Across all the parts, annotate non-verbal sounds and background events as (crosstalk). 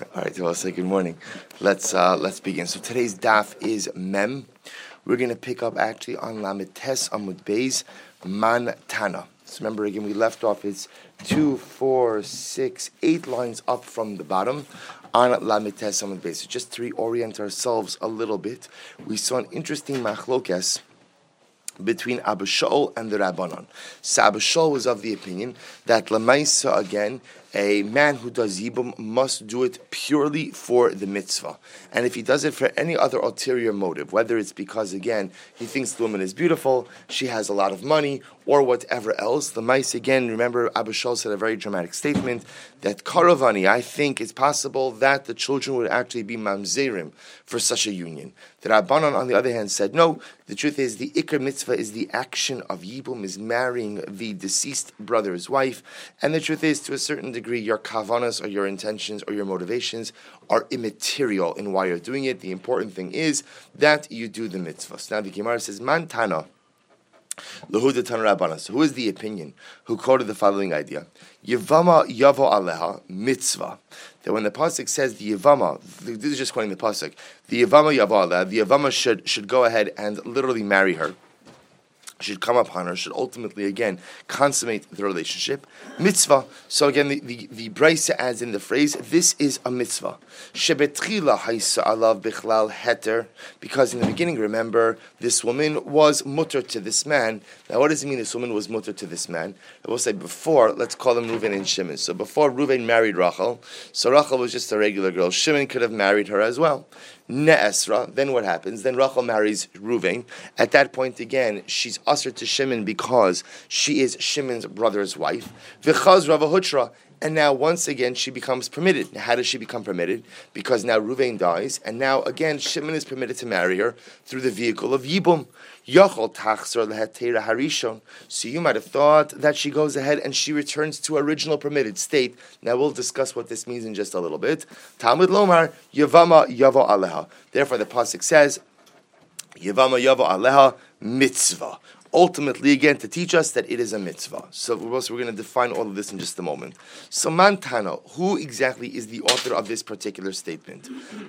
All right, so I'll say good morning. Let's uh, let's begin. So today's daf is mem. We're going to pick up actually on Lamed Tes Amud Beis Man Tana. So remember again, we left off. It's two, four, six, eight lines up from the bottom on Lamed Tes Amud Beis. So just to reorient ourselves a little bit, we saw an interesting machlokes between Abu Shaul and the Rabbanon. So Abu Shaul was of the opinion that Lamaisa again a man who does yibum must do it purely for the mitzvah. And if he does it for any other ulterior motive, whether it's because, again, he thinks the woman is beautiful, she has a lot of money, or whatever else, the mice, again, remember Abu Shal said a very dramatic statement that Karavani, I think it's possible that the children would actually be mamzerim for such a union. The Rabbanon, on the other hand, said, no, the truth is the Iker mitzvah is the action of yibum, is marrying the deceased brother's wife. And the truth is, to a certain degree, your kavanas or your intentions or your motivations are immaterial in why you're doing it. The important thing is that you do the mitzvahs. Now the Gemara says, Who is the opinion who quoted the following idea? Yavama yavo aleha mitzvah. That when the pasuk says the yavama, this is just quoting the pasuk. The yavama yavo aleha. The yavama should should go ahead and literally marry her should come upon her, should ultimately again consummate the relationship. Mitzvah. So again, the, the, the Braisa adds in the phrase, this is a mitzvah. Shebetchila alav bichlal heter. Because in the beginning, remember, this woman was mutter to this man. Now, what does it mean this woman was mutter to this man? I will say before, let's call them Reuven and Shimon. So before Reuven married Rachel, so Rachel was just a regular girl. Shimon could have married her as well. Ne'esra, then what happens? Then Rachel marries Ruvain. At that point, again, she's ushered to Shimon because she is Shimon's brother's wife. V'chaz Ravahutra, and now once again she becomes permitted. How does she become permitted? Because now Ruvain dies, and now again Shimon is permitted to marry her through the vehicle of Yibum. So you might have thought that she goes ahead and she returns to original permitted state. Now we'll discuss what this means in just a little bit. Talmud Lomar Yavama Yavo Aleha. Therefore, the pasuk says Yavama Yavo Aleha mitzvah ultimately again to teach us that it is a mitzvah. So we're going to define all of this in just a moment. So Mantana, who exactly is the author of this particular statement?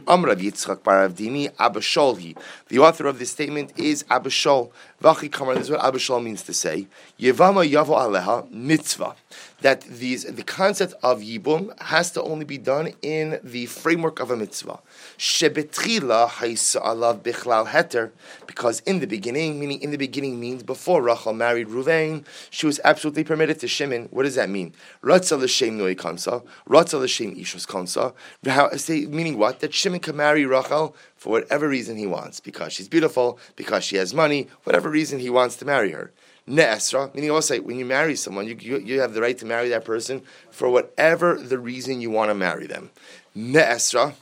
Amrav Yitzchak Baravdimi Abasholhi. The author of this statement is Abashol. Vachi Kamar, this is what Abashol means to say. Yevama Yavo Aleha Mitzvah that these, the concept of yibum has to only be done in the framework of a mitzvah. Shebetchila alav bichlal heter, because in the beginning, meaning in the beginning means before Rachel married Ruvain, she was absolutely permitted to Shimon. What does that mean? Ratza l'shem noi kansa, ratza l'shem ishus kansa. Meaning what? That Shimon can marry Rachel for whatever reason he wants, because she's beautiful, because she has money, whatever reason he wants to marry her. Ne'esra, meaning also when you marry someone, you, you, you, have the right to marry that person for whatever the reason you want to marry them. Ne'esra,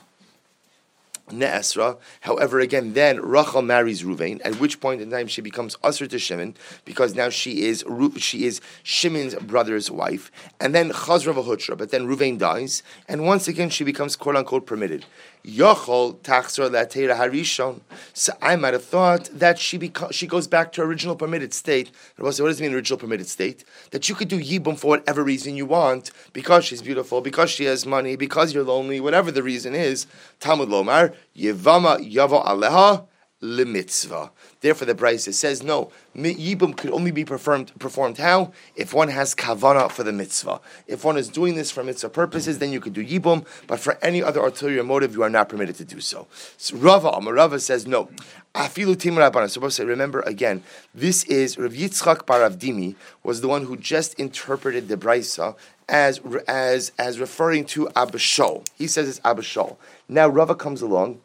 Ne'esra. However, again, then Rachel marries Ruvain, at which point in time she becomes usher to Shimon, because now she is she is Shimon's brother's wife. And then Chazra v'Hutra, but then Ruvain dies, and once again she becomes quote unquote permitted. Yochol tachzor harishon. So I might have thought that she she goes back to her original permitted state. What does it mean original permitted state? That you could do yibum for whatever reason you want, because she's beautiful, because she has money, because you're lonely, whatever the reason is. Talmud lomar yevama yavo aleha limitzvah. Therefore, the Brisa says no. Yibum could only be performed performed how if one has kavana for the mitzvah. If one is doing this for mitzvah purposes, then you could do yibum. But for any other ulterior motive, you are not permitted to do so. so Rava Amarava says no. Afilu timur rabbanan. Supposed to remember again. This is Rav Yitzchak Baravdimi was the one who just interpreted the Brisa as as as referring to Abishol. He says it's Abishol. Now Rava comes along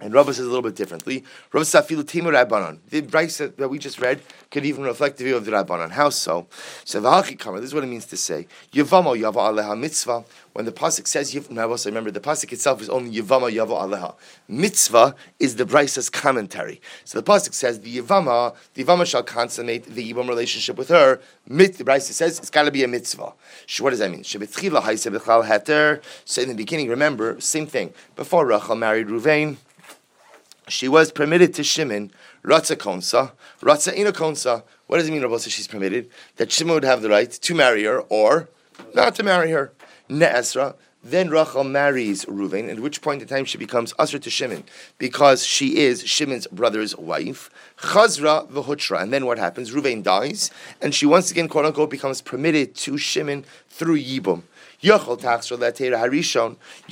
and Rava says a little bit differently. Rava Safilu Timur Rabbanon. The Brisa that we just read could even reflect the view of the Rabbanon. How so? So This is what it means to say. Yavamo Yava Aleha Mitzvah. When the pasuk says also remember the pasuk itself is only Yavama Yavo Aleha. Mitzvah is the Brisa's commentary. So the pasuk says the Yavama, the Yavama shall consummate the Yivam relationship with her. Mit, the Brisa says it's got to be a mitzvah. What does that mean? So in the beginning, remember same thing. Before Rachel married Ruvain she was permitted to Shimon, Ratza Konsa, Ratza Ina Konsa. What does it mean, Rabbi she's permitted? That Shimon would have the right to marry her or not to marry her. Ne'esra, Then Rachel marries Reuven, at which point in time she becomes usher to Shimon because she is Shimon's brother's wife. Chazra v'hutra, and then what happens? Reuven dies, and she once again, quote unquote, becomes permitted to Shimon through Yibum. You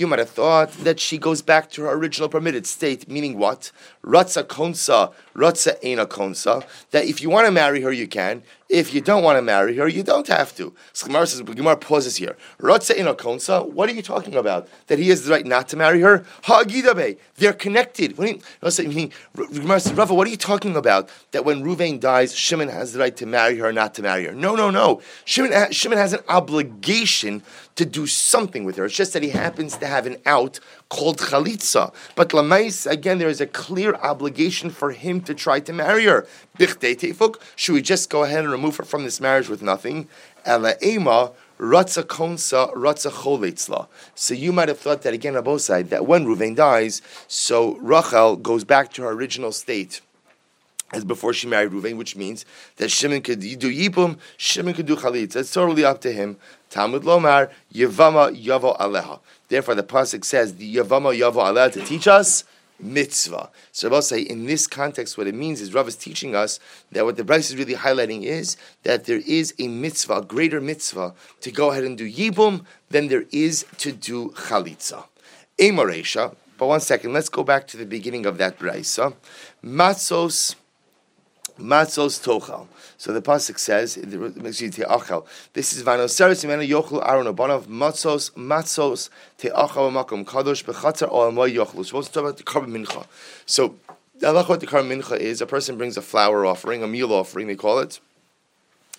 might have thought that she goes back to her original permitted state, meaning what? Ratza konsa, ratza ena konsa. That if you want to marry her, you can. If you don't want to marry her, you don't have to. Gemara says, Gemara pauses here. Ratza ena konsa. What are you talking about? That he has the right not to marry her? Ha'agidabe. They're connected. What do you, Gemara says, Rafa, what are you talking about? That when Ruvain dies, Shimon has the right to marry her, not to marry her. No, no, no. Shimon, Shimon has an obligation to do something with her. It's just that he happens to have an out called chalitza. But lamais, again, there is a clear obligation for him to try to marry her. Should we just go ahead and remove her from this marriage with nothing? So you might have thought that again on both sides that when Ruvain dies, so Rachel goes back to her original state as before she married Ruvain, which means that Shimon could do Yibum, Shimon could do Chalitza. It's totally up to him. Talmud Lomar, Yavama Yavo Aleha. Therefore, the Pasuk says, the Yavama Yavo Aleha to teach us mitzvah. So I'll say in this context, what it means is Rav is teaching us that what the Brisa is really highlighting is that there is a mitzvah, a greater mitzvah, to go ahead and do Yibum than there is to do Chalitza. Emoresha, but one second, let's go back to the beginning of that Brisa. Matzos Matzos tochal. So the pasuk says, This is vanoseres imenu yochlu Aaron abanav matzos matzos te'achal makom kadosh bechatzar o amoy yochlu. Supposed to talk about the korban mincha. So the what the korban mincha is. A person brings a flour offering, a meal offering, they call it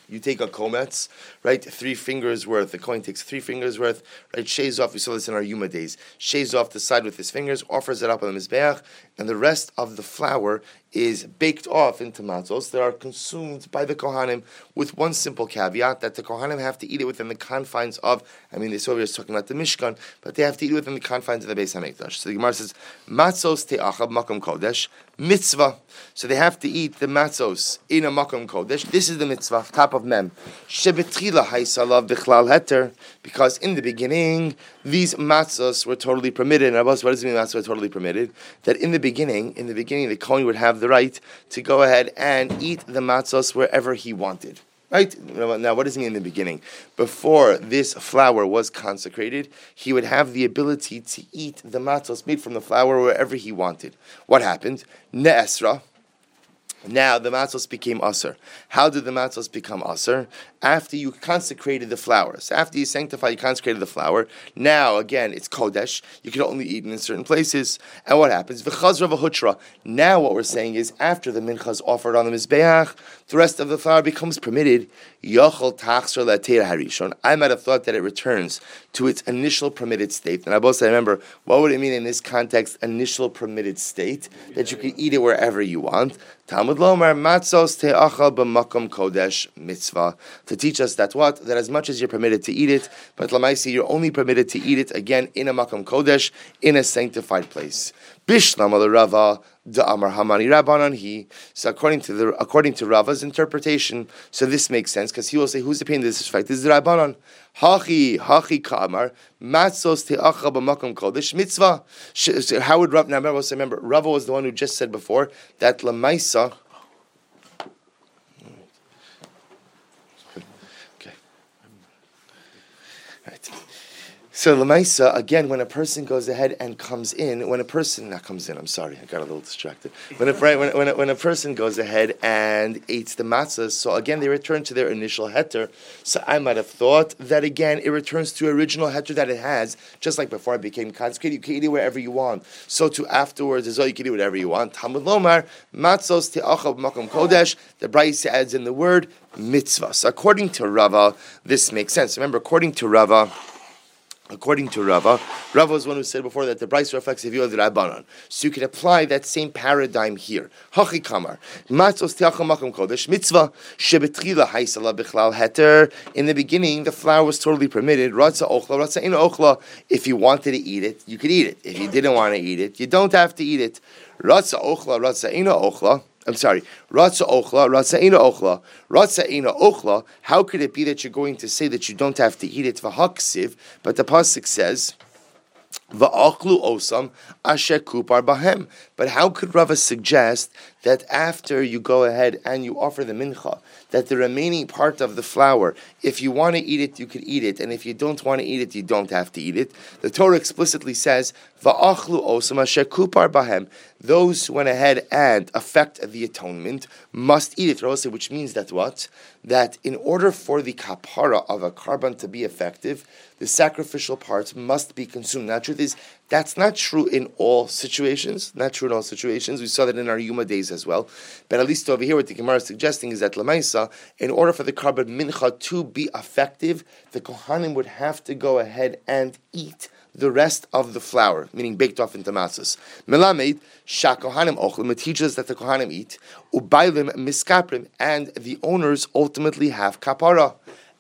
you take a kometz, right? Three fingers worth. The kohen takes three fingers worth, right? Shaves off. We saw this in our Yuma days. Shaves off the side with his fingers, offers it up on the mizbeach, and the rest of the flour is baked off into matzos that are consumed by the kohanim with one simple caveat that the kohanim have to eat it within the confines of. I mean, this over is talking about the mishkan, but they have to eat it within the confines of the Beis Hamikdash. So the Gemara says matzos te'achab makam kodesh mitzvah. So they have to eat the matzos in a makam kodesh. This is the mitzvah top of mem shebetchila haisalav bichlal heter because in the beginning these matzos were totally permitted. And Abbas, what does it mean matzos were totally permitted? That in the beginning, in the beginning, the kohen would have the right to go ahead and eat the matzos wherever he wanted. Right? Now, what does it mean in the beginning? Before this flour was consecrated, he would have the ability to eat the matzos made from the flour wherever he wanted. What happened? Ne'esra, now the matzos became aser. How did the matzos become aser? After you consecrated the flowers, after you sanctified, you consecrated the flour. Now again, it's kodesh. You can only eat it in certain places. And what happens? V'chazra v'hutra. Now what we're saying is, after the mincha is offered on the mizbeach, the rest of the flour becomes permitted. Yochel tachsra harishon. I might have thought that it returns to its initial permitted state. And I both say, remember, what would it mean in this context? Initial permitted state that you can eat it wherever you want. Talmud Lomar Matzos Te'achal B'Makom Kodesh Mitzvah to teach us that what that as much as you're permitted to eat it, but Lamaisi you're only permitted to eat it again in a Makom Kodesh in a sanctified place. Bishlam Rava the Amar Hamani Rabbanan he. So according to the according to Rava's interpretation, so this makes sense because he will say, "Who's the pain in this respect? This is the Rabbanan." Hachi hachi kamar matzos te'acha b'makom kodesh mitzvah. How would Rav? Now remember, remember, Rava was the one who just said before that lemaisa. So Lamaisa, again, when a person goes ahead and comes in, when a person not comes in, I'm sorry, I got a little distracted. When a, right, when, when, a, when a person goes ahead and eats the matzahs, so again they return to their initial heter. So I might have thought that again it returns to original heter that it has, just like before it became consecrated. You can eat it wherever you want. So to afterwards as well, you can eat whatever you want. Talmud Lomar matzos te'achav makom kodesh. The Brisa adds in the word mitzvah. So according to Rava, this makes sense. Remember, according to Rava. According to Rava, Rava was one who said before that the price reflects the view of the Rabbanon. So you can apply that same paradigm here. Hachi kamar, matzos kodesh mitzvah shebetchila bichlal heter. In the beginning, the flour was totally permitted. Ratza ochla, ratza in ochla. If you wanted to eat it, you could eat it. If you didn't want to eat it, you don't have to eat it. Ratza ochla, ratza ina ochla. I'm sorry. Ratza ochla, ratza ina ochla, ratza ina ochla. How could it be that you're going to say that you don't have to eat it v'haksiv? But the pasuk says. Va'achlu osam asher kupar bahem. But how could Rava suggest that after you go ahead and you offer the mincha, that the remaining part of the flour, if you want to eat it, you could eat it, and if you don't want to eat it, you don't have to eat it. The Torah explicitly says, "Va'achlu osam asher kupar bahem." Those who went ahead and affect the atonement must eat it. Which means that what? That in order for the kapara of a korban to be effective, the sacrificial parts must be consumed. Now, truth is, that's not true in all situations. Not true in all situations. We saw that in our Yuma days as well. But at least over here, what the Gemara is suggesting is that Lamaisa, in order for the korban mincha to be effective, the Kohanim would have to go ahead and eat the rest of the flour, meaning baked off into matzahs. Melamed, shakohanim ochlim, it teaches that the kohanim eat, ubailim miskaprim, and the owners ultimately have kapara.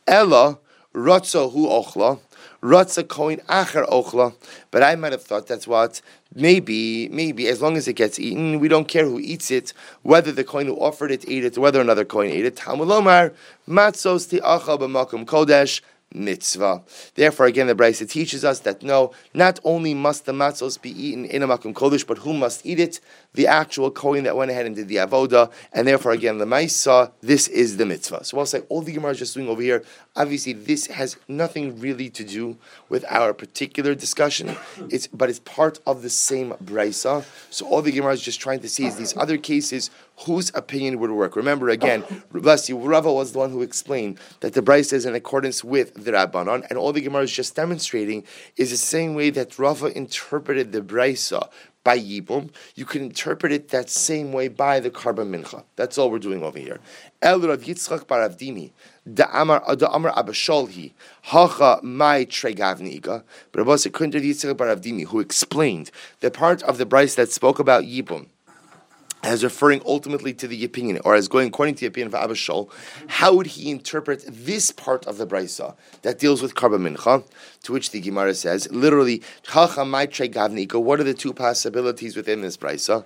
Ella, rotzo hu ochla, Ratza koin acher ochla. But I might have thought that's what maybe, maybe as long as it gets eaten, we don't care who eats it, whether the kohen who offered it ate it, whether another kohen ate it. Talmud Lomar, matzos ti achal b'makom kodesh mitzvah. Therefore, again, the Brisa teaches us that no, not only must the matzos be eaten in a makom kodesh, but who must eat it? The actual kohen that went ahead and did the avoda, and therefore, again, the ma'isa, this is the mitzvah. So I'll say all the Gemara is just doing over here. Obviously, this has nothing really to do with our particular discussion. It's but it's part of the same Brisa. So all the Gemara is just trying to see is these other cases whose opinion would work. Remember again, bless you, Rava was the one who explained that the Brisa is in accordance with the Rabbanon, and all the Gemara is just demonstrating is the same way that Rava interpreted the Brisa by Yibum, you can interpret it that same way by the korban mincha. That's all we're doing over here. El Rav Yitzchak bar Avdimi, da Amar Abasholhi, Hacha Mai Tregavniga, but Rabbi Yitzchak bar Avdimi, who explained the part of the Brisa that spoke about Yibum as referring ultimately to the opinion, or as going according to the opinion of Abba how would he interpret this part of the Brisa that deals with korban mincha? To which the Gemara says, literally, what are the two possibilities within this Brisa?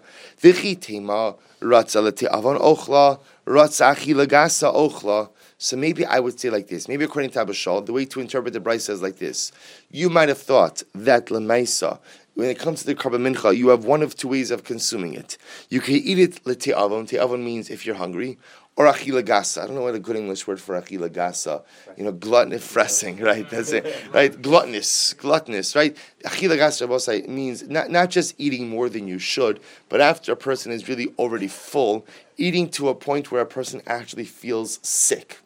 So maybe I would say like this. Maybe according to Abba the way to interpret the Brisa is like this. You might have thought that Lemaisa when it comes to the korban mincha, you have one of two ways of consuming it. You can eat it le'te'avon. Te'avon means if you're hungry, or achila gasa. I don't know what a good English word for achila gasa. You know, gluttonous fressing, (laughs) right? That's it, right? Gluttonous, gluttonous, right? Achila gasa means not, not just eating more than you should, but after a person is really already full, eating to a point where a person actually feels sick.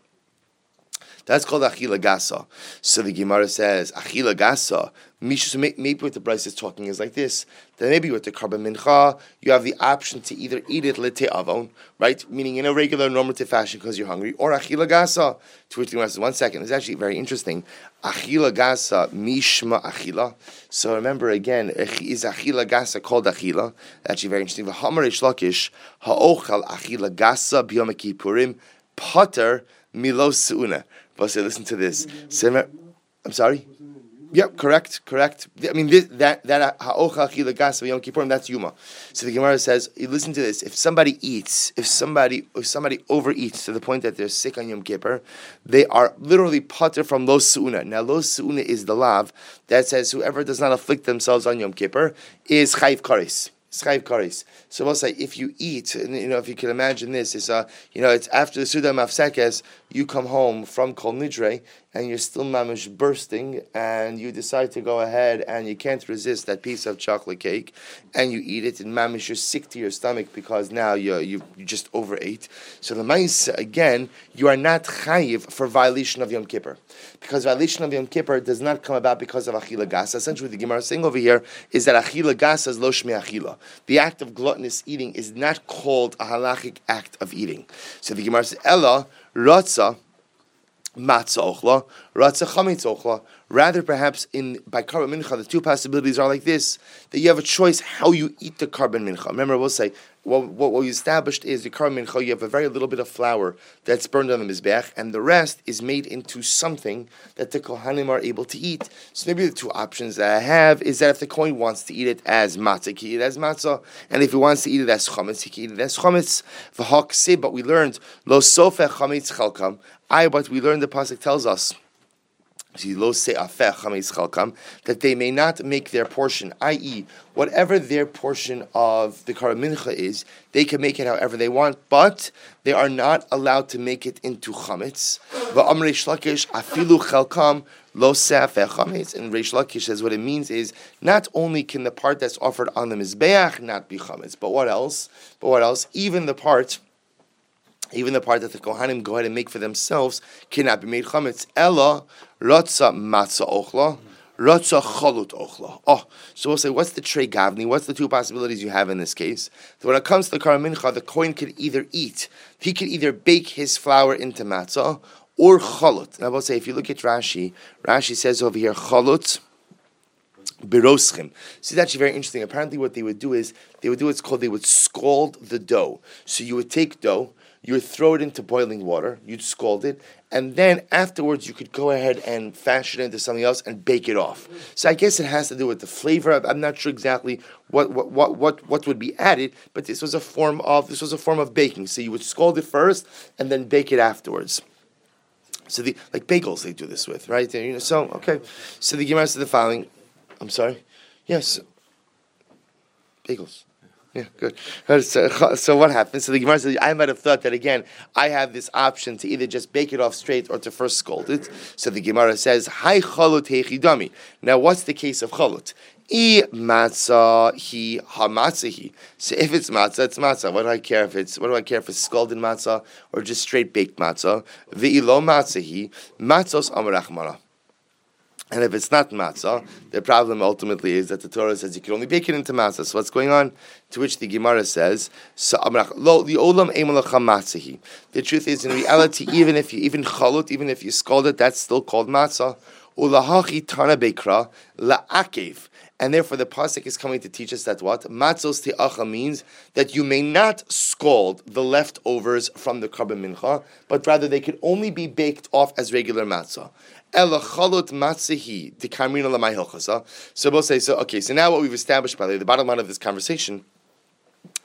That's called achila gasa. So the Gemara says achila gasa. Maybe what the Brisa is talking is like this. Then maybe with the korban mincha, you have the option to either eat it lete avon, right, meaning in a regular normative fashion because you're hungry, or achila gasa. To which the Gemara says, one second, it's actually very interesting. Achila gasa mishma achila. So remember again, eh, is achila gasa called achila? Actually very interesting. V'hamar lakish ha'ochal achila gasa b'yom kippurim milos. Say, listen to this. I'm sorry. Yep, correct, correct. I mean, this, that that ha'ocha chilagas yom kippurim. That's yuma. So the Gemara says, listen to this. If somebody eats, if somebody if somebody overeats to the point that they're sick on Yom Kippur, they are literally putter from lo suuna. Now, lo suuna is the lav that says whoever does not afflict themselves on Yom Kippur is chayv karis. Schayv karis. So we'll say if you eat, you know, if you can imagine this, it's uh, you know, it's after the Suda Mafsekes, you come home from Kol Nidre, and you're still mamish bursting, and you decide to go ahead and you can't resist that piece of chocolate cake, and you eat it, and mamish, you're sick to your stomach because now you you, you just overate. So the mice again, you are not chayiv for violation of Yom Kippur, because violation of Yom Kippur does not come about because of achila gasa. Essentially, the Gemara is saying over here is that achila gasa is lo achila. The act of gluttonous eating is not called a halachic act of eating. So the Gemara says, Ella, Ratza, matzah ochla, ratza chametz ochla. Rather, perhaps in by korban mincha, the two possibilities are like this: that you have a choice how you eat the korban mincha. Remember, we'll say what, what, we established is the korban mincha. You have a very little bit of flour that's burned on the mizbech, and the rest is made into something that the kohanim are able to eat. So maybe the two options that I have is that if the kohen wants to eat it as matzah, he can eat it as matzah, and if he wants to eat it as chametz, he can eat it as chametz. But we learned lo sofe chametz chalkam. I, but we learned the pasuk tells us that they may not make their portion, i.e., whatever their portion of the karamincha is, they can make it however they want, but they are not allowed to make it into chametz. And Reish Lakish says what it means is not only can the part that's offered on the mizbeach not be chametz, but what else? But what else? Even the part even the part that the Kohanim go ahead and make for themselves cannot be made chametz. Ella rotza matzah ochla, rotza chalut ochla. Oh, so we'll say, what's the trey gavni? What's the two possibilities you have in this case? So when it comes to the karamincha, the kohen could either eat, he could either bake his flour into matzah or chalut. And I will say, if you look at Rashi, Rashi says over here chalut. Biroschim. So it's actually very interesting. Apparently, what they would do is they would do what's called they would scald the dough. So you would take dough, you would throw it into boiling water, you'd scald it, and then afterwards you could go ahead and fashion it into something else and bake it off. So I guess it has to do with the flavor. I'm not sure exactly what what, what, what, what would be added, but this was a form of this was a form of baking. So you would scald it first and then bake it afterwards. So the like bagels they do this with, right? You know, so okay. So the Gemara said the following. I'm sorry. Yes. Bagels. Yeah, good. So, (laughs) so what happens? So the Gemara says, I might have thought that again, I have this option to either just bake it off straight or to first scald it. So the Gemara says, Hi chalut hechidami. Now, what's the case of chalut? I matzah he hamatzahi. So if it's matzah, it's matzah. What do I care if it's what do I care if it's scalded matzah or just straight baked matzah? Ve'ilo matzahi matzos amarachmana. And if it's not matzah, the problem ultimately is that the Torah says you can only bake it into matzah. So what's going on? To which the Gemara says, the The truth is, in reality, (laughs) even if you even chalut, even if you scald it, that's still called matzah. Ulahachi tana bekra la'akev. And therefore, the pasuk is coming to teach us that what matzos te'acha means that you may not scald the leftovers from the korban mincha, but rather they can only be baked off as regular matzah. So we'll say so. Okay, so now what we've established by the way, the bottom line of this conversation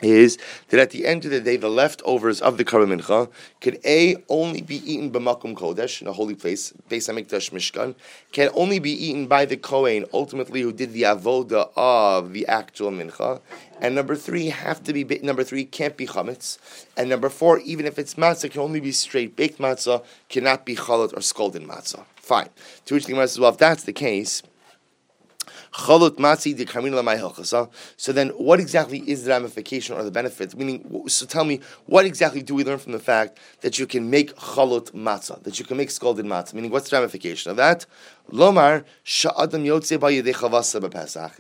is that at the end of the day, the leftovers of the Karban Mincha could A, only be eaten by Makom Kodesh, in a holy place, Beis HaMikdash Mishkan, can only be eaten by the Kohen, ultimately who did the avoda of the actual Mincha, and number three, have to be, number three, can't be Chametz, and number four, even if it's matzah, can only be straight baked matzah, cannot be chalot or scalded matzah. Fine. To which the Gemara says, well, if that's the case, So then, what exactly is the ramification or the benefit? Meaning, so tell me, what exactly do we learn from the fact that you can make chalut matzah, that you can make scalded matzah? Meaning, what's the ramification of that? Lomar.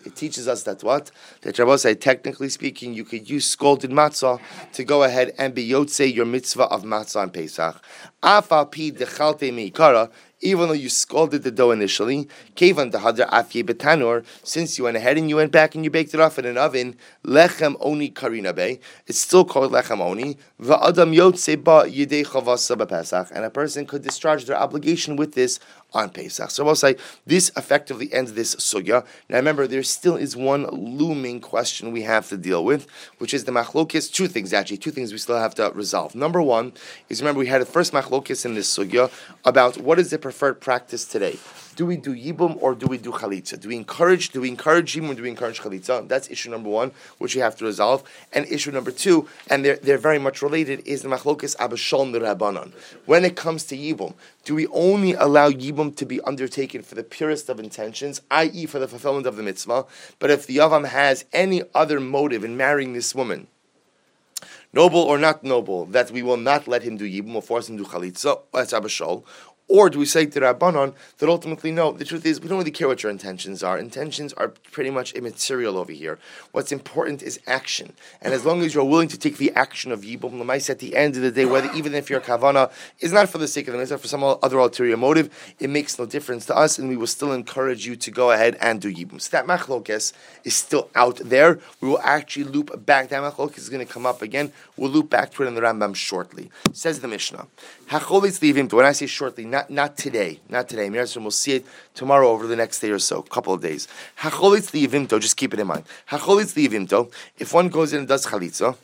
It teaches us that what that Rabbi said. Technically speaking, you could use scalded matzah to go ahead and be yotze your mitzvah of matzah on Pesach. Pi meikara even though you scalded the dough initially, kevan dehadra afye betanur, since you went ahead and you went back and you baked it off in an oven, lechem oni karina be, it's still called lechem oni, va'adam yotze ba yidei chavasa Pesach, and a person could discharge their obligation with this on Pesach. So I'll say this effectively ends this sugya. Now remember, there still is one looming question we have to deal with, which is the machlokis. Two things actually, two things we still have to resolve. Number one is remember we had the first machlokis in this sugya about what is the preferred practice today. Do we do yibum or do we do chalitza? Do we encourage? Do we encourage yibum or do we encourage chalitza? That's issue number one, which we have to resolve. And issue number two, and they're, they're very much related, is the machlokis abashon rabbanon. When it comes to yibum, do we only allow yibum to be undertaken for the purest of intentions, i.e., for the fulfillment of the mitzvah? But if the yavam has any other motive in marrying this woman, noble or not noble, that we will not let him do yibum or force him to do chalitza, that's abashol, Or do we say to Rabbanon that ultimately, no, the truth is we don't really care what your intentions are. Intentions are pretty much immaterial over here. What's important is action. And as long as you're willing to take the action of Yibum, Lamais at the end of the day, whether even if your kavana is not for the sake of the mitzvah, for some other ulterior motive, it makes no difference to us, and we will still encourage you to go ahead and do Yibum. So that machlokes is still out there. We will actually loop back. That machlokes is going to come up again. We'll loop back to it in the Rambam shortly. Says the Mishnah. When I say shortly, not, not today, not today. We'll see it tomorrow over the next day or so, couple of days. Hacholitz liyivimto, just keep it in mind. Hacholitz liyivimto, if one goes in and does chalitza,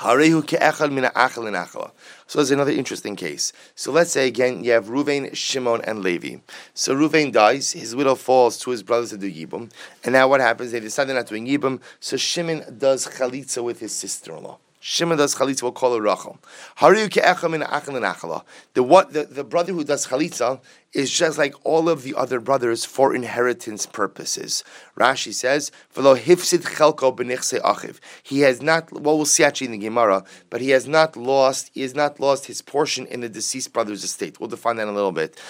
in. So there's another interesting case. So let's say again you have Ruvain, Shimon, and Levi. So Ruvain dies, his widow falls to his brothers to do Yibum, and now what happens? They decide they're not doing Yibum, so Shimon does chalitza with his sister-in-law. Shimon does chalitza, we'll call her Rachel. The what the, the brother who does chalitza is just like all of the other brothers for inheritance purposes. Rashi says, "V'lo hifsid chelko achiv." He has not. Well, we'll see actually in the Gemara, but he has not lost. He has not lost his portion in the deceased brother's estate. We'll define that in a little bit.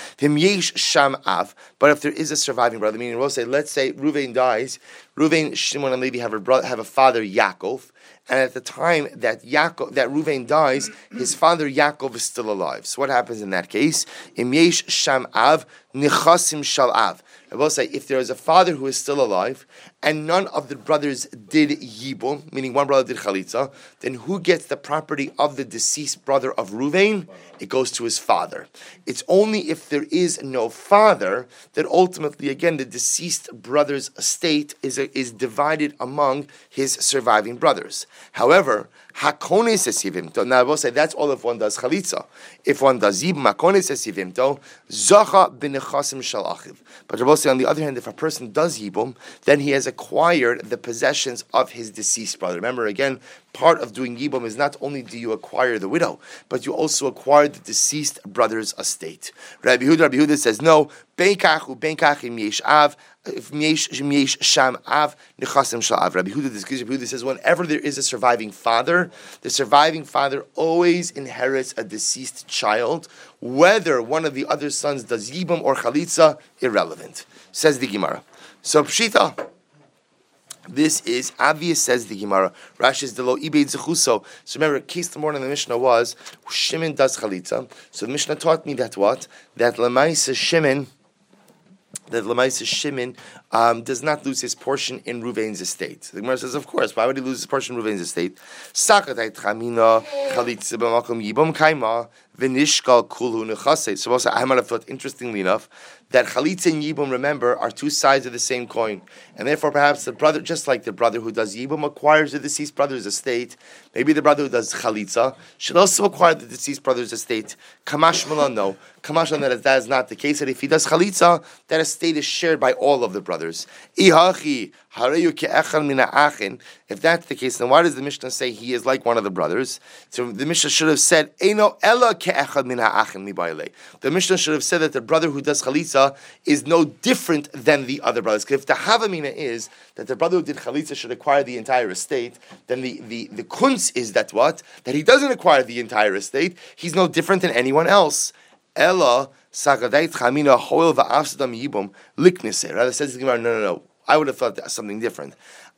Sham av. But if there is a surviving brother, meaning we'll say, let's say Ruvain dies, Ruvain, Shimon, and Levi have a brother, have a father Yaakov. And at the time that Yaakov, that Ruvain dies, his father Yaakov is still alive. So what happens in that case? Im yesh sham av nichasim shal av. I will say, if there is a father who is still alive and none of the brothers did yibum, meaning one brother did chalitza, then who gets the property of the deceased brother of Ruvain? It goes to his father. It's only if there is no father that ultimately, again, the deceased brother's estate is, is divided among his surviving brothers. However, Hakones esivimto. Now I will say that's all if one does chalitza. If one does yibum hakones esivimto, zacha b'nechasim But I will say on the other hand, if a person does yibum, then he has acquired the possessions of his deceased brother. Remember again, part of doing yibum is not only do you acquire the widow, but you also acquire the deceased brother's estate. Rabbi Huda, Rabbi Huda says no. Benkach benkach im yesh av Miesh Sham Av Nechasim Shalav. Rabbi Huda, Rabbi Huda says, whenever there is a surviving father, the surviving father always inherits a deceased child, whether one of the other sons does Yibam or Chalitza, irrelevant. Says the Gemara. So Pshita. This is obvious, says the Gemara. Rashi is the lo ibed zechuso. So remember, case the morning in the Mishnah was Shimon does chalitza. So the Mishnah taught me that what that lemaisa Shimon that Lamaisa Shimon um, does not lose his portion in Ruvain's estate. The Gemara says, of course, why would he lose his portion in Ruvain's estate? So also, I have thought, interestingly enough, that chalitza and yibum, remember, are two sides of the same coin, and therefore perhaps the brother, just like the brother who does yibum acquires the deceased brother's estate, maybe the brother who does chalitza should also acquire the deceased brother's estate. Kamash malan, no. Kamash that that is not the case. That if he does chalitza, that estate is shared by all of the brothers. If that's the case, then why does the Mishnah say he is like one of the brothers? So the Mishnah should have said, The Mishnah should have said that the brother who does chalitza is no different than the other brothers. Because if the Havamina is that the brother who did chalitza should acquire the entire estate, then the, the, the kunz is that what? That he doesn't acquire the entire estate. He's no different than anyone else. Ella sagadait chamina hoil va'afsadam yibum liknise. Rather says the Gemara, no, no, no. I would have thought something different.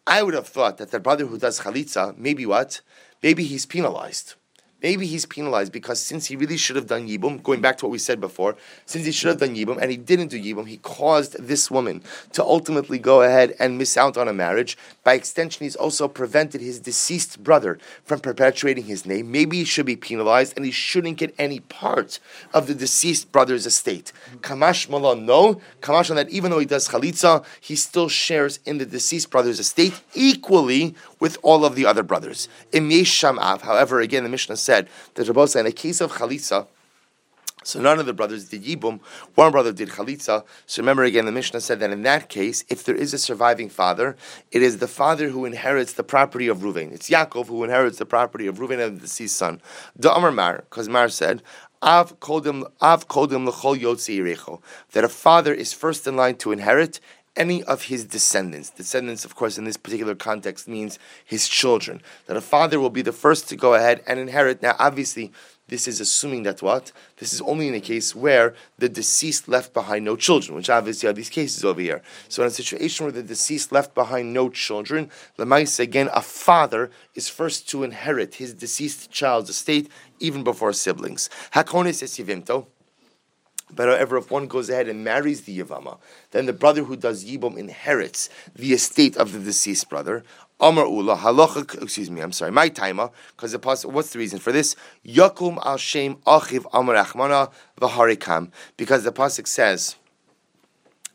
I would have thought that the brother who does chalitza, maybe what? Maybe he's penalized. Maybe he's penalized because since he really should have done Yibum, going back to what we said before, since he should have done Yibum and he didn't do Yibum, he caused this woman to ultimately go ahead and miss out on a marriage. By extension, he's also prevented his deceased brother from perpetuating his name. Maybe he should be penalized and he shouldn't get any part of the deceased brother's estate. Kamash Malon, no. Kamash on that, even though he does Chalitza, he still shares in the deceased brother's estate equally with all of the other brothers. However, again, the Mishnah said that Rabbi in a case of Chalitza, so none of the brothers did Yibum. One brother did Chalitza. So remember again, the Mishnah said that in that case, if there is a surviving father, it is the father who inherits the property of Ruvain. It's Yaakov who inherits the property of Ruvain and the deceased son. The Amar Mar, because Mar said, Av kodim av kodim That a father is first in line to inherit any of his descendants. Descendants, of course, in this particular context means his children. That a father will be the first to go ahead and inherit. Now, obviously, this is assuming that what? This is only in a case where the deceased left behind no children, which obviously are these cases over here. So in a situation where the deceased left behind no children, Lemais, again, a father is first to inherit his deceased child's estate even before siblings. Hakonis esivimto. But however, if one goes ahead and marries the Yavama, then the brother who does Yibum inherits the estate of the deceased brother. Amar Ula, halacha, excuse me, I'm sorry, my timer, because the pasuk, what's the reason for this? Yakum al Shem Achiv Amar Achmana V'harikam, because the pasuk says,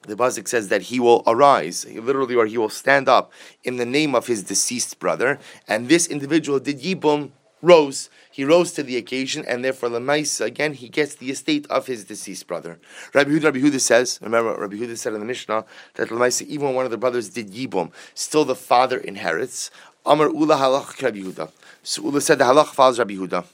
the pasuk says that he will arise, literally, or he will stand up in the name of his deceased brother, and this individual did Yibum, rose, he rose to the occasion, and therefore Lamaisa, again, he gets the estate of his deceased brother. Rabbi Huda, Rabbi Huda says, remember, Rabbi Huda said in the Mishnah that Lamaisa, even when one of the brothers did Yibum, still the father inherits. Amar Ula halach Rabbi Huda. So Ula said the halach follows Rabbi Huda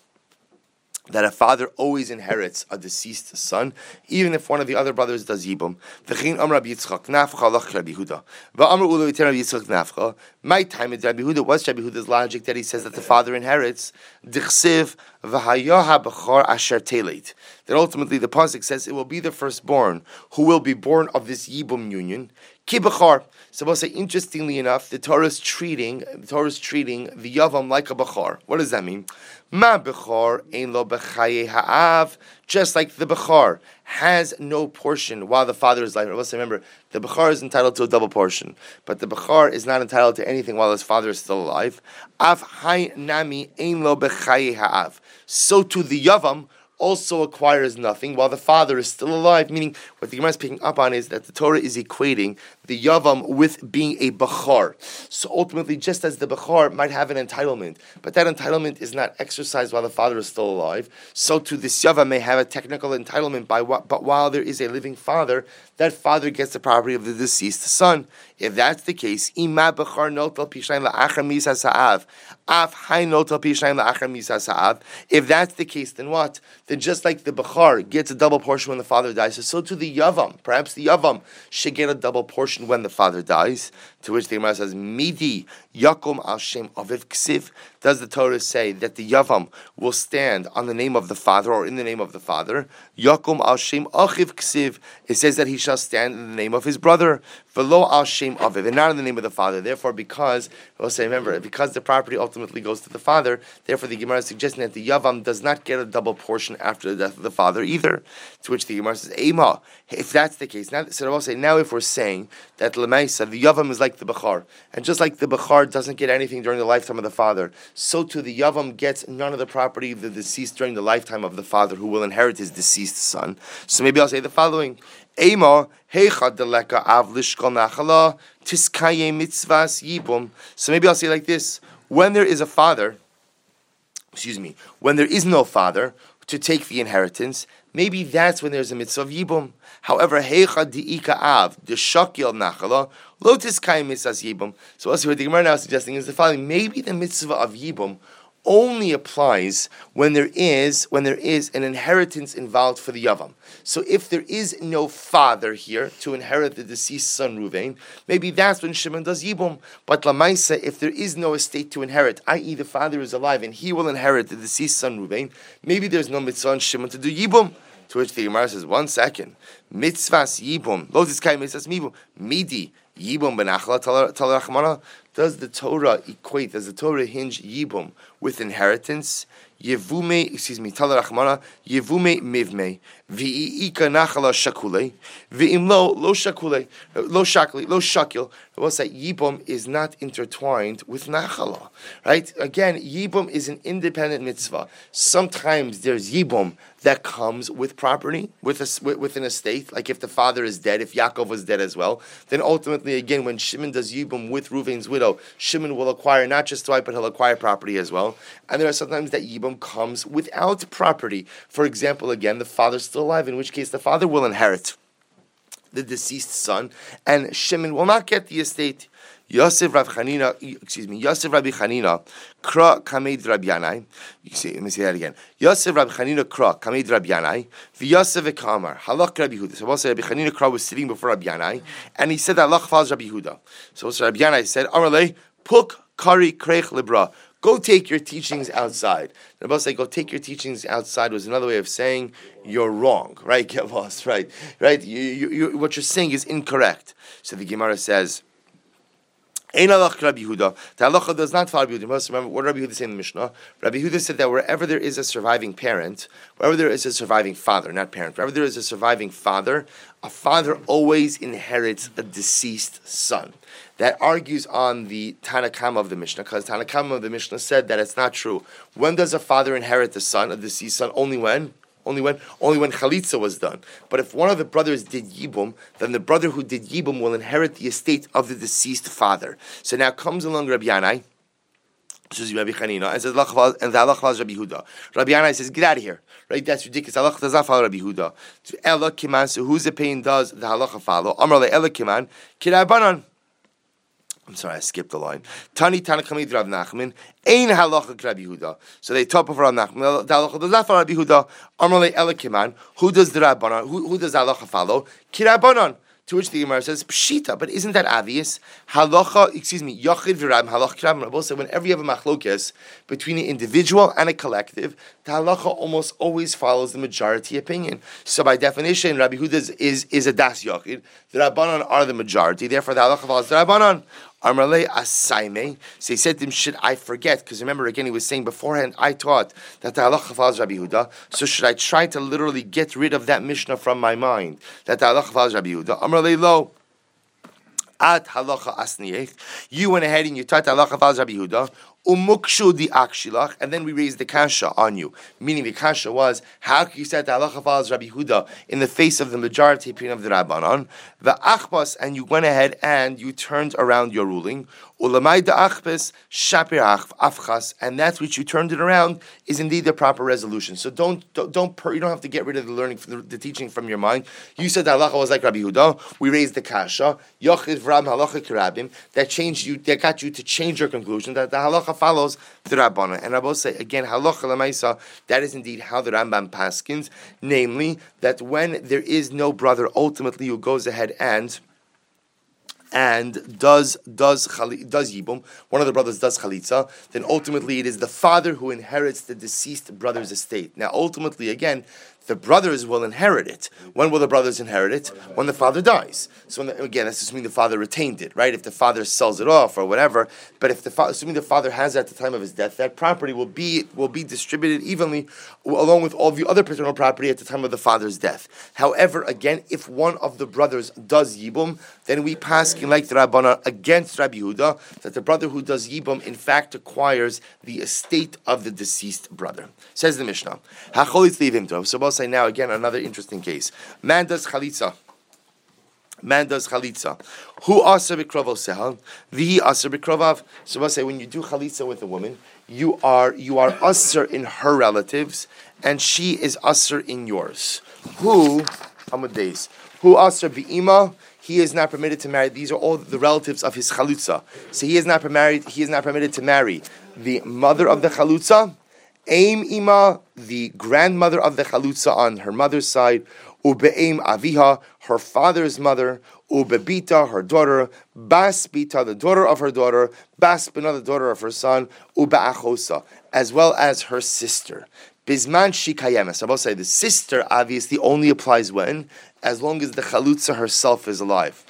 that a father always inherits a deceased son, even if one of the other brothers does yibum. V'chein Amr Rabbi Yitzchak nafcha lach Rabbi Huda. V'Amr Ulu Yitzchak Rabbi Yitzchak nafcha. My time is Rabbi Huda. What's Rabbi Huda's logic that he says that the father inherits? Dichsiv v'hayoha b'chor asher telit. That ultimately the pasuk says it will be the firstborn who will be born of this yibum union. Kibachar. So we'll say, interestingly enough, the Torah is treating the Torah is treating the yavam like a bachar. What does that mean? Ma bechar ein lo ha'av. Just like the bechar has no portion while the father is alive. Let's remember, the bechar is entitled to a double portion, but the bechar is not entitled to anything while his father is still alive. Av hay nami ein lo ha'av. So to the yavam also acquires nothing while the father is still alive. Meaning, what the Gemara is picking up on is that the Torah is equating the Yavam with being a Bachar. So ultimately, just as the Bachar might have an entitlement, but that entitlement is not exercised while the father is still alive, so too this Yavam may have a technical entitlement by what, but while there is a living father, that father gets the property of the deceased son. If that's the case. If that's the case, then what? Then just like the bechar gets a double portion when the father dies, so too the yavam, perhaps the yavam should get a double portion when the father dies. To which the Gemara says, Midi Yakum al Shem Aviv Ksiv. Does the Torah say that the Yavam will stand on the name of the father or in the name of the father? Yakum al Shem Achiv Ksiv. It says that he shall stand in the name of his brother. Velo al Shem Aviv, and not in the name of the father. Therefore, because we'll say, remember, because the property ultimately goes to the father, therefore the Gemara is suggesting that the Yavam does not get a double portion after the death of the father either. To which the Gemara says, Ema. If that's the case, now so I will say now if we're saying that the Yavam is like the Bechar, and just like the Bechar doesn't get anything during the lifetime of the father, so too the Yavam gets none of the property of the deceased during the lifetime of the father who will inherit his deceased son. So maybe I'll say the following. Ema nachala tiskaye yibum. So maybe I'll say like this: When there is a father, excuse me, when there is no father to take the inheritance, maybe that's when there's a mitzvah of yibum. However, heicha diika av the shakil nachala lotus kaim mitzvahs yibum. So also what the Gemara now suggesting is the following: Maybe the mitzvah of yibum only applies when there is when there is an inheritance involved for the yavam. So if there is no father here to inherit the deceased son Ruvain, maybe that's when Shimon does yibum. But lamaisa, if there is no estate to inherit, i.e. the father is alive and he will inherit the deceased son Ruvain, maybe there's no mitzvah on Shimon to do yibum. To which the Gemara says, one second, mitzvahs yibum, lo mitzvahs yibum, midi yibum benachla talarachmana. Does the Torah equate? Does the Torah hinge yibum with inheritance? Yevume, excuse me, Talar Achmana, Yevume Mivme, Vi'ika Nachala Shakule, Vi'imlo Lo Shakule, Lo Shakli, Lo Shakil. What's that? Yibum is not intertwined with Nachala. Right? Again, Yibum is an independent mitzvah. Sometimes there's Yibum that comes with property, with, a, with an estate. Like if the father is dead, if Yaakov was dead as well, then ultimately, again, when Shimon does Yibum with Ruvain's widow, Shimon will acquire not just wife, but he'll acquire property as well. And there are sometimes that Yibum comes without property. For example, again, the father's still alive, in which case the father will inherit the deceased son, and Shimon will not get the estate. Yosef Rav Chanina, excuse me, Yosef Rabbi Chanina, Kra Kamed Rabbi Yanai. You see, let me say that again. Yosef Rabbi Chanina Kra Kamed Rabbi Yanai, V'Yosef Kamar Halach Rabbi Huda. So also Rabbi Chanina Kra was sitting before Rabbi Yanai, and he said that Allah follows Rabbi Huda. So also Rabbi Yanai said, Amarle Puk Kari Krech Libra. Go take your teachings outside. The Rabbi say, go take your teachings outside was another way of saying you're wrong, (laughs) right? Get lost, right? Right? You, you, you, what you're saying is incorrect. So the Gemara says, Rabbi Yehuda. The halacha does not follow Rabbi must remember what Rabbi Yehuda said in the Mishnah. Rabbi Yehuda said that wherever there is a surviving parent, wherever there is a surviving father, not parent, wherever there is a surviving father, a father always inherits a deceased son. That argues on the Tanakama of the Mishnah, because Tanakama of the Mishnah said that it's not true. When does a father inherit the son, a deceased son? Only when? Only when only when chalitza was done. But if one of the brothers did yibum, then the brother who did yibum will inherit the estate of the deceased father. So now comes along Rabbi Yanai, says Rabbi Chanina, and says and the halach follows Rabbi Huda. Rabbi Yanai says, "Get out of here." Right? That's ridiculous. Halach does not follow Rabbi Huda. Ella kiman. So whose opinion does the halacha follow? Amar le Ella kiman. Kirabanan. I'm sorry, I skipped the line. Tani Rav Nachman, Ein Halacha. So they top of Rav Nachman. The halacha does not follow Rabbi Yehuda. Amalei Elikiman. Who does the Rabbanon? Who, who does halacha follow? Kirabanon. To which the Gemara says, Pshita, but isn't that obvious? Halacha, excuse me, Yachid Virab, Halacha Kirab, Rabbi said, whenever you have a machlokes between an individual and a collective, the halacha almost always follows the majority opinion. So by definition, Rabbi Huda is, is, a das Yachid. The Rabbanon are the majority, therefore the halacha follows the Rabbanon. Amarle asaime. So he said to him, Should I forget? Because remember, again, he was saying beforehand, I taught that the halacha follows Rabbi Yehuda. So should I try to literally get rid of that Mishnah from my mind? That the halacha follows Rabbi Yehuda. Amarle lo. At halacha asniyech. You went ahead and you taught halacha follows Rabbi Yehuda. Umukshu di akshilach, and then we raised the kasha on you. Meaning the kasha was, how can you say that halacha follows Rabbi Huda in the face of the majority opinion of the Rabbanon? The achbas, and you went ahead and you turned around your ruling. And that which you turned it around is indeed the proper resolution. So don't don't, don't you don't have to get rid of the learning the, the, teaching from your mind. You said that halacha was like Rabbi Huda. We raised the kasha. Yochid vram halacha kirabim. That changed you. That got you to change your conclusion that the halacha follows the Rabbana. And I will say again, halacha lemaisa. That is indeed how the Rambam paskins, namely that when there is no brother, ultimately who goes ahead and and does does does yibum, one of the brothers does chalitza, then ultimately it is the father who inherits the deceased brother's estate. Now, ultimately, again, the brothers will inherit it. When will the brothers inherit it? When the father dies. So the, again, that's assuming the father retained it, right? If the father sells it off or whatever. But if the fa- assuming the father has at the time of his death, that property will be will be distributed evenly along with all the other paternal property at the time of the father's death. However, again, if one of the brothers does yibum, then we pass like the Rabbana against Rabbi Yehuda that the brother who does yibum in fact acquires the estate of the deceased brother. Says the Mishnah. So say now again another interesting case. Man does chalitza. Man does chalitza. Who asa bikrovo sehal? The asa bikrovav. So we'll say when you do chalitza with a woman, you are you are usher in her relatives, and she is usher in yours. Who Amadeus? Who usher bi'ima? He is not permitted to marry. These are all the relatives of his chalutza. So he is not married. He is not permitted to marry the mother of the chalutza Aim Ima, the grandmother of the Chalutza on her mother's side, Ube'aim Aviha, her father's mother, Ubebita, her daughter, Bas Bita, the daughter of her daughter, Bas Bina, the daughter of her son, Ube'achosa, as well as her sister. Bisman Shikayemes. I will say the sister obviously only applies when? As long as the Chalutza herself is alive.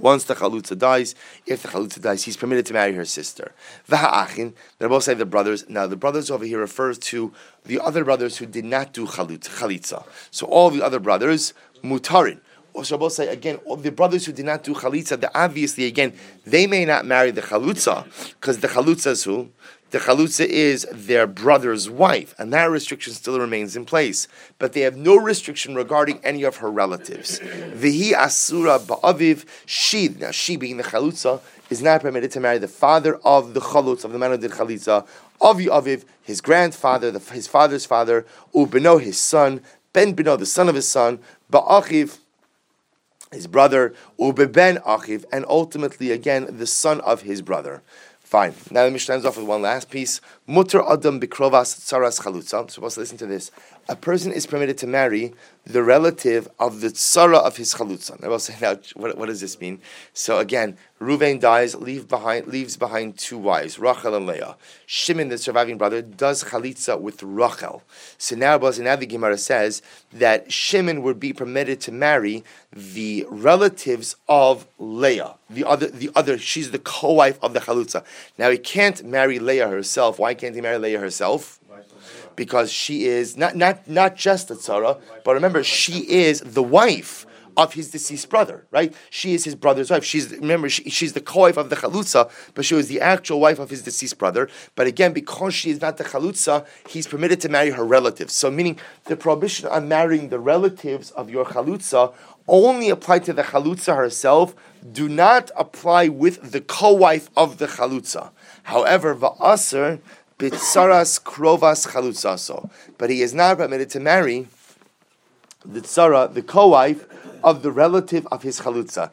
Once the chalutza dies, if the chalutza dies, he's permitted to marry her sister. V'ha'achin, they're both say the brothers. Now the brothers over here refers to the other brothers who did not do chalitza. So all the other brothers, mutarin. Or both say again, all the brothers who did not do chalitza, obviously again, they may not marry the chalutza, because the chalutza is who? The chalutza is their brother's wife, and that restriction still remains in place. But they have no restriction regarding any of her relatives. Vihi asura ba'aviv she. Now she, being the chalutza, is not permitted to marry the father of the chalutz of the man who did chalitza. Avi aviv, his grandfather, the, his father's father, ubeno, his son, ben beno, the son of his son, ba'achiv his brother, ubeben achiv, and ultimately again the son of his brother. Fine. Now the Mishnah ends off with one last piece. Mutter adam bikrovas tsaras chalutza. Supposed to listen to this. A person is permitted to marry the relative of the tzara of his chalutza. I will say now, what, what, does this mean? So again, Ruvain dies, leave behind, leaves behind two wives, Rachel and Leah. Shimon, the surviving brother, does chalitza with Rachel. So now, now the Gemara says that Shimon would be permitted to marry the relatives of Leah. The other, the other, she's the co-wife of the chalutza. Now he can't marry Leah herself. Why can't he marry Leah herself? because she is not not not just a tzara, but remember she is the wife of his deceased brother, right? She is his brother's wife. She's remember she, she's the co-wife of the chalutza, but she was the actual wife of his deceased brother. But again, because she is not the chalutza, he's permitted to marry her relatives. So meaning the prohibition on marrying the relatives of your chalutza only apply to the chalutza herself. Do not apply with the co-wife of the chalutza. However, va'aser bitzaras krovas chalutzaso. But he is not permitted to marry the tzara, the co-wife of the relative of his chalutza.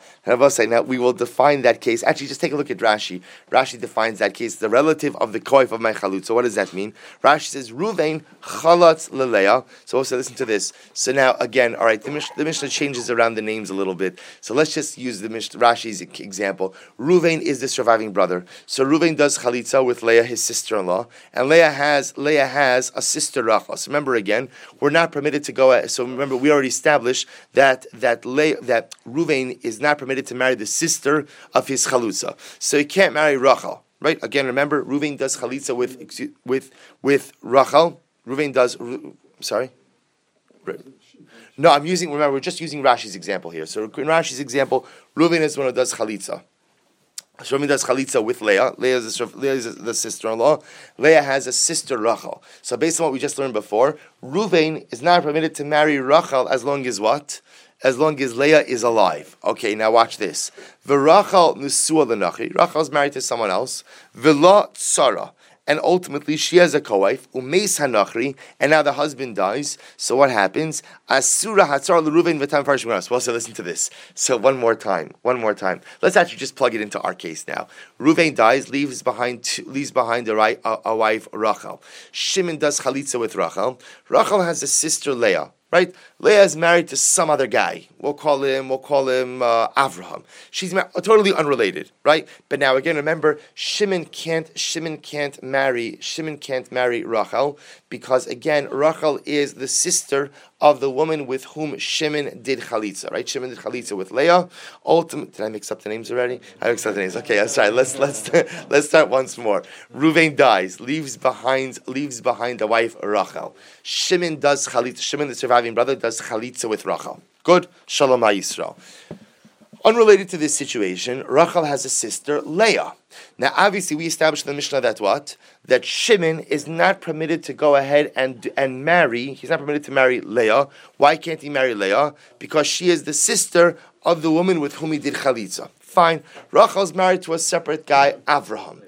Now we will define that case. Actually, just take a look at Rashi. Rashi defines that case, the relative of the koif of my chalutza. What does that mean? Rashi says, Ruvain chalatz leleya. So also listen to this. So now, again, all right, the, Mish- the Mishnah changes around the names a little bit. So let's just use the Mish- Rashi's example. Ruvain is the surviving brother. So Ruvain does chalitza with Leah, his sister-in-law, and Leah has Leah has a sister Rachel. So remember again, we're not permitted to go. So remember, we already established that that that Le, that Ruvain is not permitted to marry the sister of his chalutza, so he can't marry Rachel. Right? Again, remember, Ruvain does chalitza with with with Rachel. Ruvain does. Sorry. No, I'm using. Remember, we're just using Rashi's example here. So in Rashi's example, Ruvain is one who does chalitza. Shlomi does chalitza with Leah. Leah is, Leah is the sister-in-law. Leah has a sister Rachel. So based on what we just learned before, Ruvain is not permitted to marry Rachel as long as what? As long as Leah is alive. Okay, now watch this. V'rachal l'nachi. Rachel is married to someone else. V'la tzara. And ultimately, she has a co-wife, umeis hanachri, and now the husband dies. So what happens? Asura hatzar l'ruven v'tam farshim Well, so listen to this. So one more time, one more time. Let's actually just plug it into our case now. Ruvain dies, leaves behind leaves behind a, a, a wife Rachel. Shimon does chalitza with Rachel. Rachel has a sister Leah right? Leah is married to some other guy. We'll call him, we'll call him uh, Avraham. She's ma- totally unrelated, right? But now again, remember, Shimon can't, Shimon can't marry, Shimon can't marry Rachel because again, Rachel is the sister of the woman with whom Shimon did chalitza, right? Shimon did chalitza with Leah. Ultimate, did I mix up the names already? I mixed up the names. Okay, I'm sorry. Let's let's (laughs) let's start once more. Ruvain dies, leaves behind leaves behind a wife Rachel. Shimon does chalitza. Shimon, the surviving brother, does chalitza with Rachel. Good. Shalom Yisrael. Unrelated to this situation, Rachel has a sister, Leah. Now, obviously, we established in the Mishnah that what? That Shimon is not permitted to go ahead and, and marry, he's not permitted to marry Leah. Why can't he marry Leah? Because she is the sister of the woman with whom he did chalitza. Fine. Rachel's married to a separate guy, Avraham.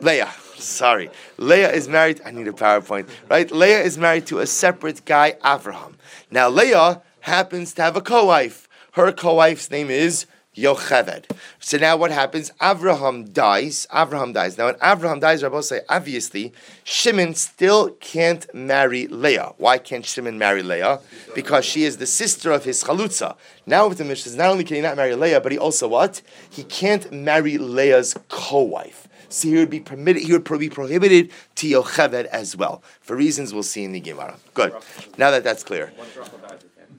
Leah, sorry. Leah is married, I need a PowerPoint, right? Leah is married to a separate guy, Avraham. Now, Leah happens to have a co wife. Her co-wife's name is Yocheved. So now what happens? Avraham dies. Avraham dies. Now when Avraham dies, Rabbi say, obviously, Shimon still can't marry Leah. Why can't Shimon marry Leah? Because she is the sister of his chalutza. Now with the Mishnah, not only can he not marry Leah, but he also what? He can't marry Leah's co-wife. So he would be permitted. He would be prohibited to Yocheved as well, for reasons we'll see in the Gemara. Good. Now that that's clear.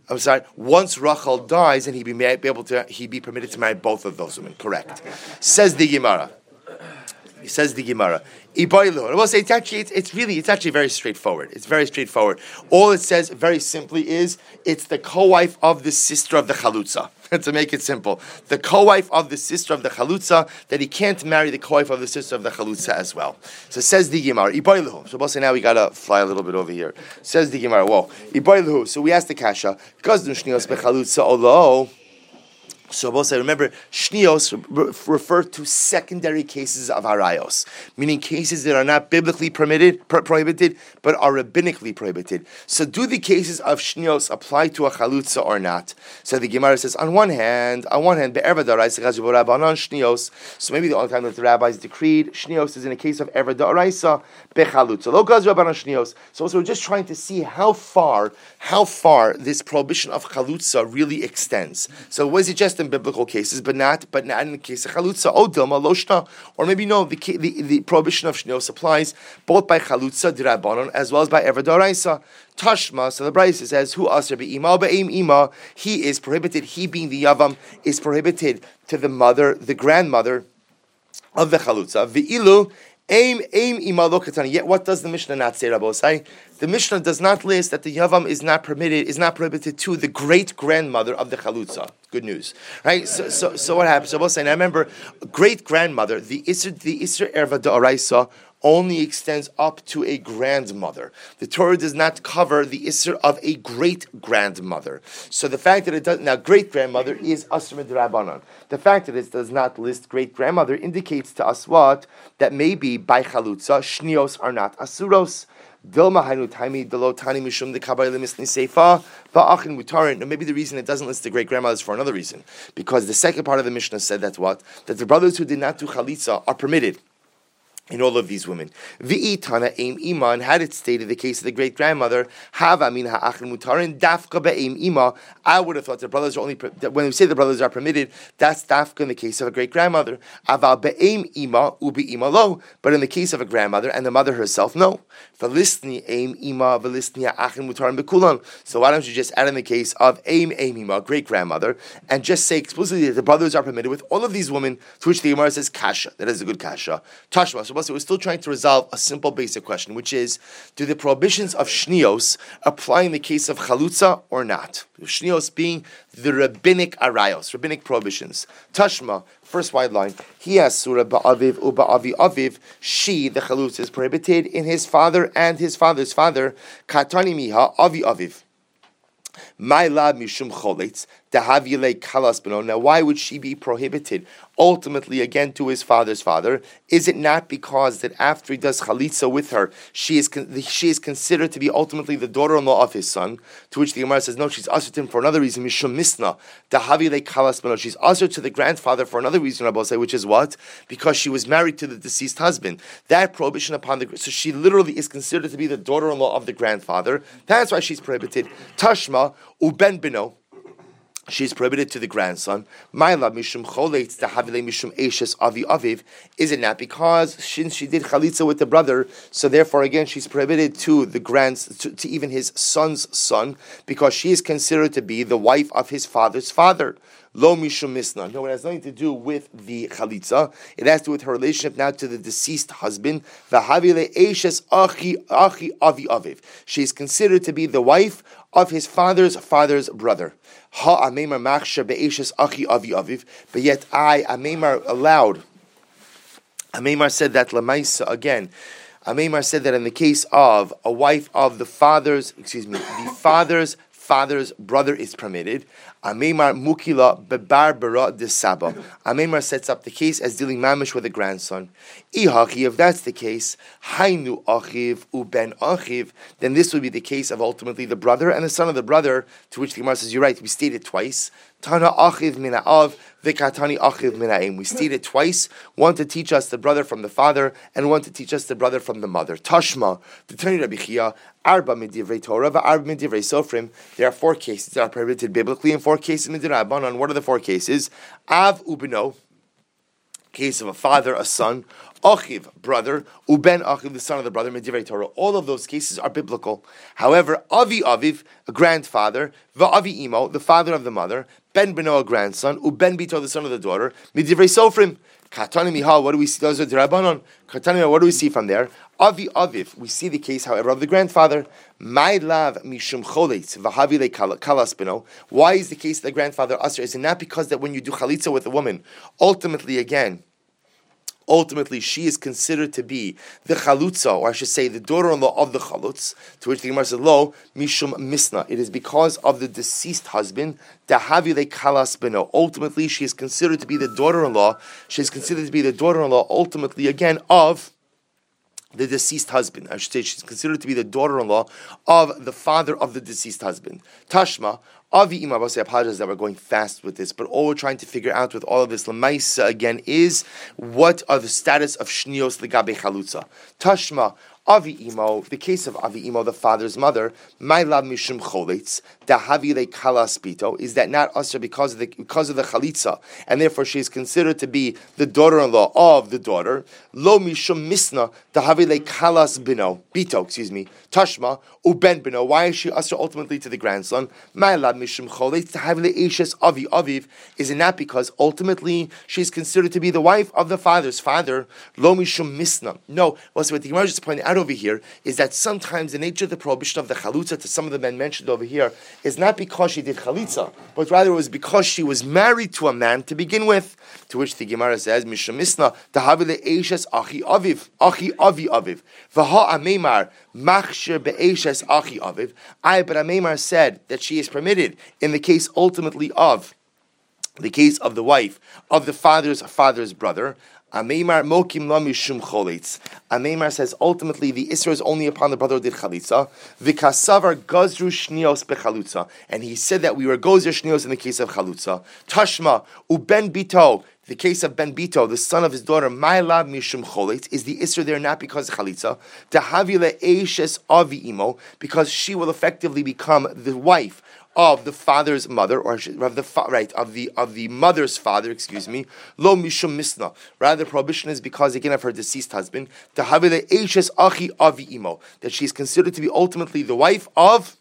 I'm sorry. Once Rachel dies, and he be, be able to, he be permitted to marry both of those women. Correct. Says the Gemara. He says the Gemara. Say it's actually it's, it's, really it's actually very straightforward. It's very straightforward. All it says very simply is it's the co-wife of the sister of the chalutza. (laughs) to make it simple, the co-wife of the sister of the chalutza that he can't marry the co-wife of the sister of the chalutza as well. So says the Gemara. So we'll say now we gotta fly a little bit over here. Says the Gemara. Whoa. So we asked the kasha because bechalutza although So both say, remember, shnios refer to secondary cases of harayos, meaning cases that are not biblically permitted, prohibited, but are rabbinically prohibited. So do the cases of shnios apply to a chalutza or not? So the Gemara says, on one hand, on one hand, shnios. So maybe the only time that the rabbis decreed shnios is in a case of ever da'araisa bechalutza. Lo shnios. So also we're just trying to see how far, how far this prohibition of chalutza really extends. So was it just in biblical cases, but not but not in the case of chalutza. Oh, dilma loshna, or maybe no. The, the, the prohibition of shnios applies both by chalutza dirabanon as well as by everdaraisa. Tashma, so the Brisa says, "Who aser be'ima be'im ima?" He is prohibited. He being the yavam is prohibited to the mother, the grandmother of the chalutza. Ve'ilu Aim, aim imalokatani. Yet what does the Mishnah not say, Say The Mishnah does not list that the yavam is not permitted, is not prohibited to the great grandmother of the chalutza. Good news, right? So, so, so what happens? We'll say, I remember, great grandmother, the isr, the isr erva da'araisa only extends up to a grandmother. The Torah does not cover the Isser of a great grandmother. So the fact that it does now great grandmother is Asr Rabbanon. The fact that it does not list great grandmother indicates to us what that maybe by chalutza shnios are not asuros. Dilma hainu taimi delo tani mishum de kabay lemisni seifa va'achin mutarin. Maybe the reason it doesn't list the great grandmother is for another reason, because the second part of the Mishnah said that what that the brothers who did not do chalitza are permitted in all of these women. V'itana aim iman had it stated the case of the great grandmother. Have amin ha'achin mutarin dafka be'aim ima. I would have thought the brothers are only when we say the brothers are permitted. That's dafka in the case of a great grandmother. Aval be'aim ima ubi ima lo. But in the case of a grandmother and the mother herself, no. Velistni aim ima velistni ha'achin mutarin bekulan. So why don't you just add in the case of aim aim ima great grandmother and just say explicitly that the brothers are permitted with all of these women to which the Gemara says kasha. That is a good kasha. Tashma. So we're still trying to resolve a simple basic question, which is, do the prohibitions of shnios apply in the case of chalutza or not? Shnios being the rabbinic arayos, rabbinic prohibitions. Tashma, first wide line, he has surah ba'aviv uba'avi aviv, she, the chalutza, is prohibited in his father and his father's father, katani miha avi aviv. My lab mishum choletz, now, why would she be prohibited? Ultimately, again to his father's father. Is it not because that after he does chalitza with her, she is she is considered to be ultimately the daughter-in-law of his son? To which the Gemara says, no, she's ushered him for another reason. Mishum misna dahavile kalas beno. She's ushered to the grandfather for another reason. Rabbi say, which is what? Because she was married to the deceased husband. That prohibition upon the so she literally is considered to be the daughter-in-law of the grandfather. That's why she's prohibited. Tashma uben bino she's prohibited to the grandson. Maila mishum choletz dahavile mishum eshes avi aviv. Is it not because since she did chalitza with the brother, so therefore again she's prohibited to the grand to, to even his son's son because she is considered to be the wife of his father's father. Lo. No, it has nothing to do with the chalitza. It has to do with her relationship now to the deceased husband. Vahavile eshes achi achi avi aviv. She is considered to be the wife of his father's father's brother. Ha amemar machsher be'eshes achi avi aviv. But yet I, amemar, allowed. Amemar said that lamaisa again. Amemar said that in the case of a wife of the father's, excuse me, the father's father's brother is permitted. Amemar mukila bebarbara de saba. Amemar sets up the case as dealing mamish with a grandson. Ihaki, if that's the case, hainu achiv uben achiv, then this would be the case of ultimately the brother and the son of the brother, to which the Gemara says, you're right, we stated twice. Tana achiv mina av, vikatani achiv mina We stated twice, one to teach us the brother from the father, and one to teach us the brother from the mother. Tashma, the Tani Rabbi Chia, arba midivrei Torah, arba midivrei Sofrim. There are four cases that are prohibited biblically and four cases midirabbanon. What are the four cases? Av ubino, case of a father, a son, Achiv, brother, Uben Achiv, the son of the brother, Medivrei Torah. All of those cases are biblical. However, Avi Aviv, a grandfather, Va'avi Imo, the father of the mother, Ben Beno, a grandson, Uben Bito, the son of the daughter, Medivrei Sofrim. Katani Mihal, what do we see? Those are Dirabanon. Katani, what do we see from there? Avi Aviv, we see the case, however, of the grandfather. My love mishum choletz v'havile kalas Why is the case of the grandfather usher? Is it not because that when you do chalitza with a woman, ultimately again, ultimately she is considered to be the chalutza, or I should say the daughter-in-law of the chalutz, to which the Gemara says, lo, mishum misna. It is because of the deceased husband, dahavile kalas beno. Ultimately, she is considered to be the daughter-in-law, she is considered to be the daughter-in-law, ultimately, again, of the deceased husband. I should say she's considered to be the daughter-in-law of the father of the deceased husband. Tashma, Avi Ima, I apologize that we're going fast with this, but all we're trying to figure out with all of this Lamaisa again is what are the status of Shnios Legabe Chalutza. Tashma, Avi Imo, the case of Avi Imo, the father's mother, my love mishum cholitz, dahavile kalas pito, is that not usher because of the because of the chalitza, and therefore she is considered to be the daughter-in-law of the daughter. Lo mishum misna dahavile kalas bino, bito, excuse me, tashma uben bino. Why is she usher ultimately to the grandson? My love mishum cholitz dahavile eshes avi aviv. Is it not because ultimately she is considered to be the wife of the father's father? Lo mishum misna. No, what's what the Gemara just out over here is that sometimes the nature of the prohibition of the chalitza to some of the men mentioned over here is not because she did chalitza, but rather it was because she was married to a man to begin with. To which the Gemara says, Mishamisna, Tahavile Eishes Achi Aviv, Achi Avi Aviv, Vaha Amemar, Machshir Be'eshes Achi Aviv. I, but Amemar said that she is permitted in the case ultimately of the case of the wife of the father's father's brother. Ameimar mokim mishum cholitz. Ameimar says ultimately the isra is only upon the brother did chalitza. V'kasavar gazru shnios bechalutza, and he said that we were gozer shnios in the case of chalutza. Tashma uben bito. The case of Ben Bito, the son of his daughter, my lab mishum cholitz, is the isra there not because of chalitza. Tahavile eishes avi imo, because she will effectively become the wife of the father's mother, or of the fa- right of the of the mother's father, excuse me, lo mishum misna. Rather, the prohibition is because again of her deceased husband, to have the achi avi imo, that she is considered to be ultimately the wife of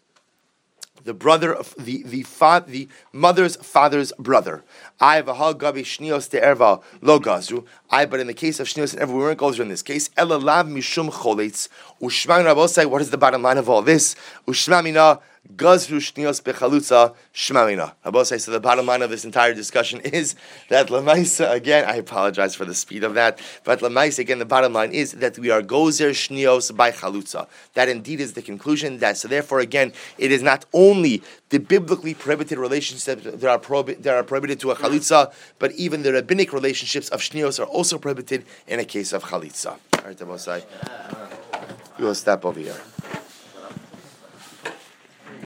the brother of the the fa- the mother's father's brother. I gabi shnios erva lo gazru. I, but in the case of shnios and erva, we weren't gozer in this case. Ela lav mishum choletz. Ushman Rabosai. What is the bottom line of all this? Ushmamina Gazru shnios bechalutza shmalina. Abosai. So the bottom line of this entire discussion is that lemaisa again. I apologize for the speed of that, but lemaisa again. The bottom line is that we are gozer shnios by chalutza. That indeed is the conclusion. That so therefore again, it is not only the biblically prohibited relationships that are, prohibi- that are prohibited to a chalitza, but even the rabbinic relationships of shnios are also prohibited in a case of chalitza. All right, Abosai. We will step over here.